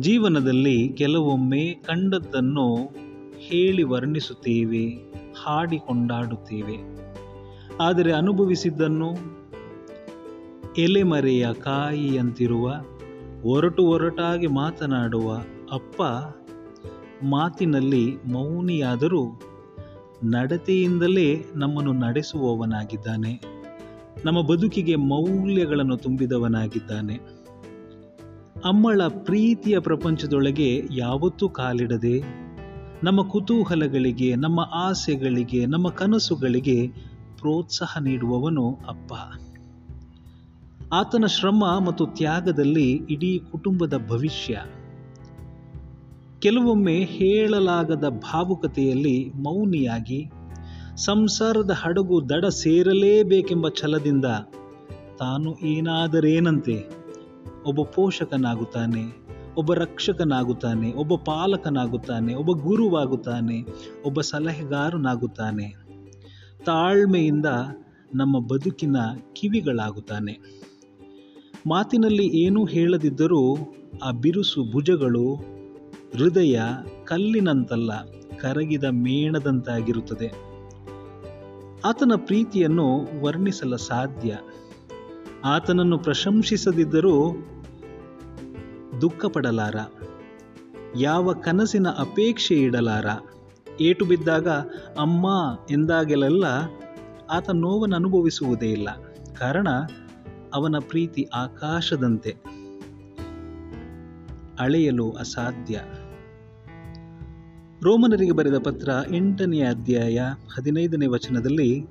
ಜೀವನದಲ್ಲಿ ಕೆಲವೊಮ್ಮೆ ಕಂಡದ್ದನ್ನು ಹೇಳಿ ವರ್ಣಿಸುತ್ತೇವೆ, ಹಾಡಿ ಕೊಂಡಾಡುತ್ತೇವೆ. ಆದರೆ ಅನುಭವಿಸಿದ್ದನ್ನು ಎಲೆಮರೆಯ ಕಾಯಿಯಂತಿರುವ, ಒರಟು ಒರಟಾಗಿ ಮಾತನಾಡುವ ಅಪ್ಪ ಮಾತಿನಲ್ಲಿ ಮೌನಿಯಾದರೂ ನಡತೆಯಿಂದಲೇ ನಮ್ಮನ್ನು ನಡೆಸುವವನಾಗಿದ್ದಾನೆ. ನಮ್ಮ ಬದುಕಿಗೆ ಮೌಲ್ಯಗಳನ್ನು ತುಂಬಿದವನಾಗಿದ್ದಾನೆ. ಅಮ್ಮಳ ಪ್ರೀತಿಯ ಪ್ರಪಂಚದೊಳಗೆ ಯಾವತ್ತೂ ಕಾಲಿಡದೆ ನಮ್ಮ ಕುತೂಹಲಗಳಿಗೆ, ನಮ್ಮ ಆಸೆಗಳಿಗೆ, ನಮ್ಮ ಕನಸುಗಳಿಗೆ ಪ್ರೋತ್ಸಾಹ ನೀಡುವವನು ಅಪ್ಪ. ಆತನ ಶ್ರಮ ಮತ್ತು ತ್ಯಾಗದಲ್ಲಿ ಇಡೀ ಕುಟುಂಬದ ಭವಿಷ್ಯ. ಕೆಲವೊಮ್ಮೆ ಹೇಳಲಾಗದ ಭಾವುಕತೆಯಲ್ಲಿ ಮೌನಿಯಾಗಿ, ಸಂಸಾರದ ಹಡಗು ದಡ ಸೇರಲೇಬೇಕೆಂಬ ಛಲದಿಂದ ತಾನು ಏನಾದರೇನಂತೆ ಒಬ್ಬ ಪೋಷಕನಾಗುತ್ತಾನೆ, ಒಬ್ಬ ರಕ್ಷಕನಾಗುತ್ತಾನೆ, ಒಬ್ಬ ಪಾಲಕನಾಗುತ್ತಾನೆ, ಒಬ್ಬ ಗುರುವಾಗುತ್ತಾನೆ, ಒಬ್ಬ ಸಲಹೆಗಾರನಾಗುತ್ತಾನೆ. ತಾಳ್ಮೆಯಿಂದ ನಮ್ಮ ಬದುಕಿನ ಕಿವಿಗಳಾಗುತ್ತಾನೆ. ಮಾತಿನಲ್ಲಿ ಏನೂ ಹೇಳದಿದ್ದರೂ ಆ ಬಿರುಸು ಭುಜಗಳು ಹೃದಯ ಕಲ್ಲಿನಂತಲ್ಲ, ಕರಗಿದ ಮೇಣದಂತಾಗಿರುತ್ತದೆ. ಆತನ ಪ್ರೀತಿಯನ್ನು ವರ್ಣಿಸಲು ಸಾಧ್ಯ. ಆತನನ್ನು ಪ್ರಶಂಸಿಸದಿದ್ದರೂ ದುಃಖಪಡಲಾರ. ಯಾವ ಕನಸಿನ ಅಪೇಕ್ಷೆ ಇಡಲಾರ. ಏಟು ಬಿದ್ದಾಗ, ಅಮ್ಮ ಎಂದಾಗಲೆಲ್ಲ ಆತ ನೋವನ್ನು ಅನುಭವಿಸುವುದೇ ಇಲ್ಲ. ಕಾರಣ, ಅವನ ಪ್ರೀತಿ ಆಕಾಶದಂತೆ. ಅಳೆಯಲು ಅಸಾಧ್ಯ. ರೋಮನರಿಗೆ ಬರೆದ ಪತ್ರ ಎಂಟನೆಯ ಅಧ್ಯಾಯ ಹದಿನೈದನೇ ವಚನದಲ್ಲಿ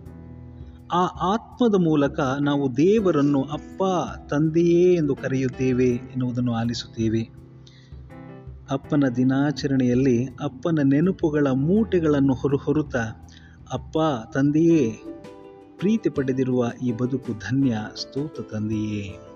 ಆ ಆತ್ಮದ ಮೂಲಕ ನಾವು ದೇವರನ್ನು ಅಪ್ಪ, ತಂದೆಯೇ ಎಂದು ಕರೆಯುತ್ತೇವೆ ಎನ್ನುವುದನ್ನು ಆಲಿಸುತ್ತೇವೆ. ಅಪ್ಪನ ದಿನಾಚರಣೆಯಲ್ಲಿ ಅಪ್ಪನ ನೆನಪುಗಳ ಮೂಟೆಗಳನ್ನು ಹೊರಹೊರುತ್ತ ಅಪ್ಪ, ತಂದೆಯೇ, ಪ್ರೀತಿ ಪಡೆದಿರುವ ಈ ಬದುಕು ಧನ್ಯ ಸ್ತೂತ ತಂದೆಯೇ.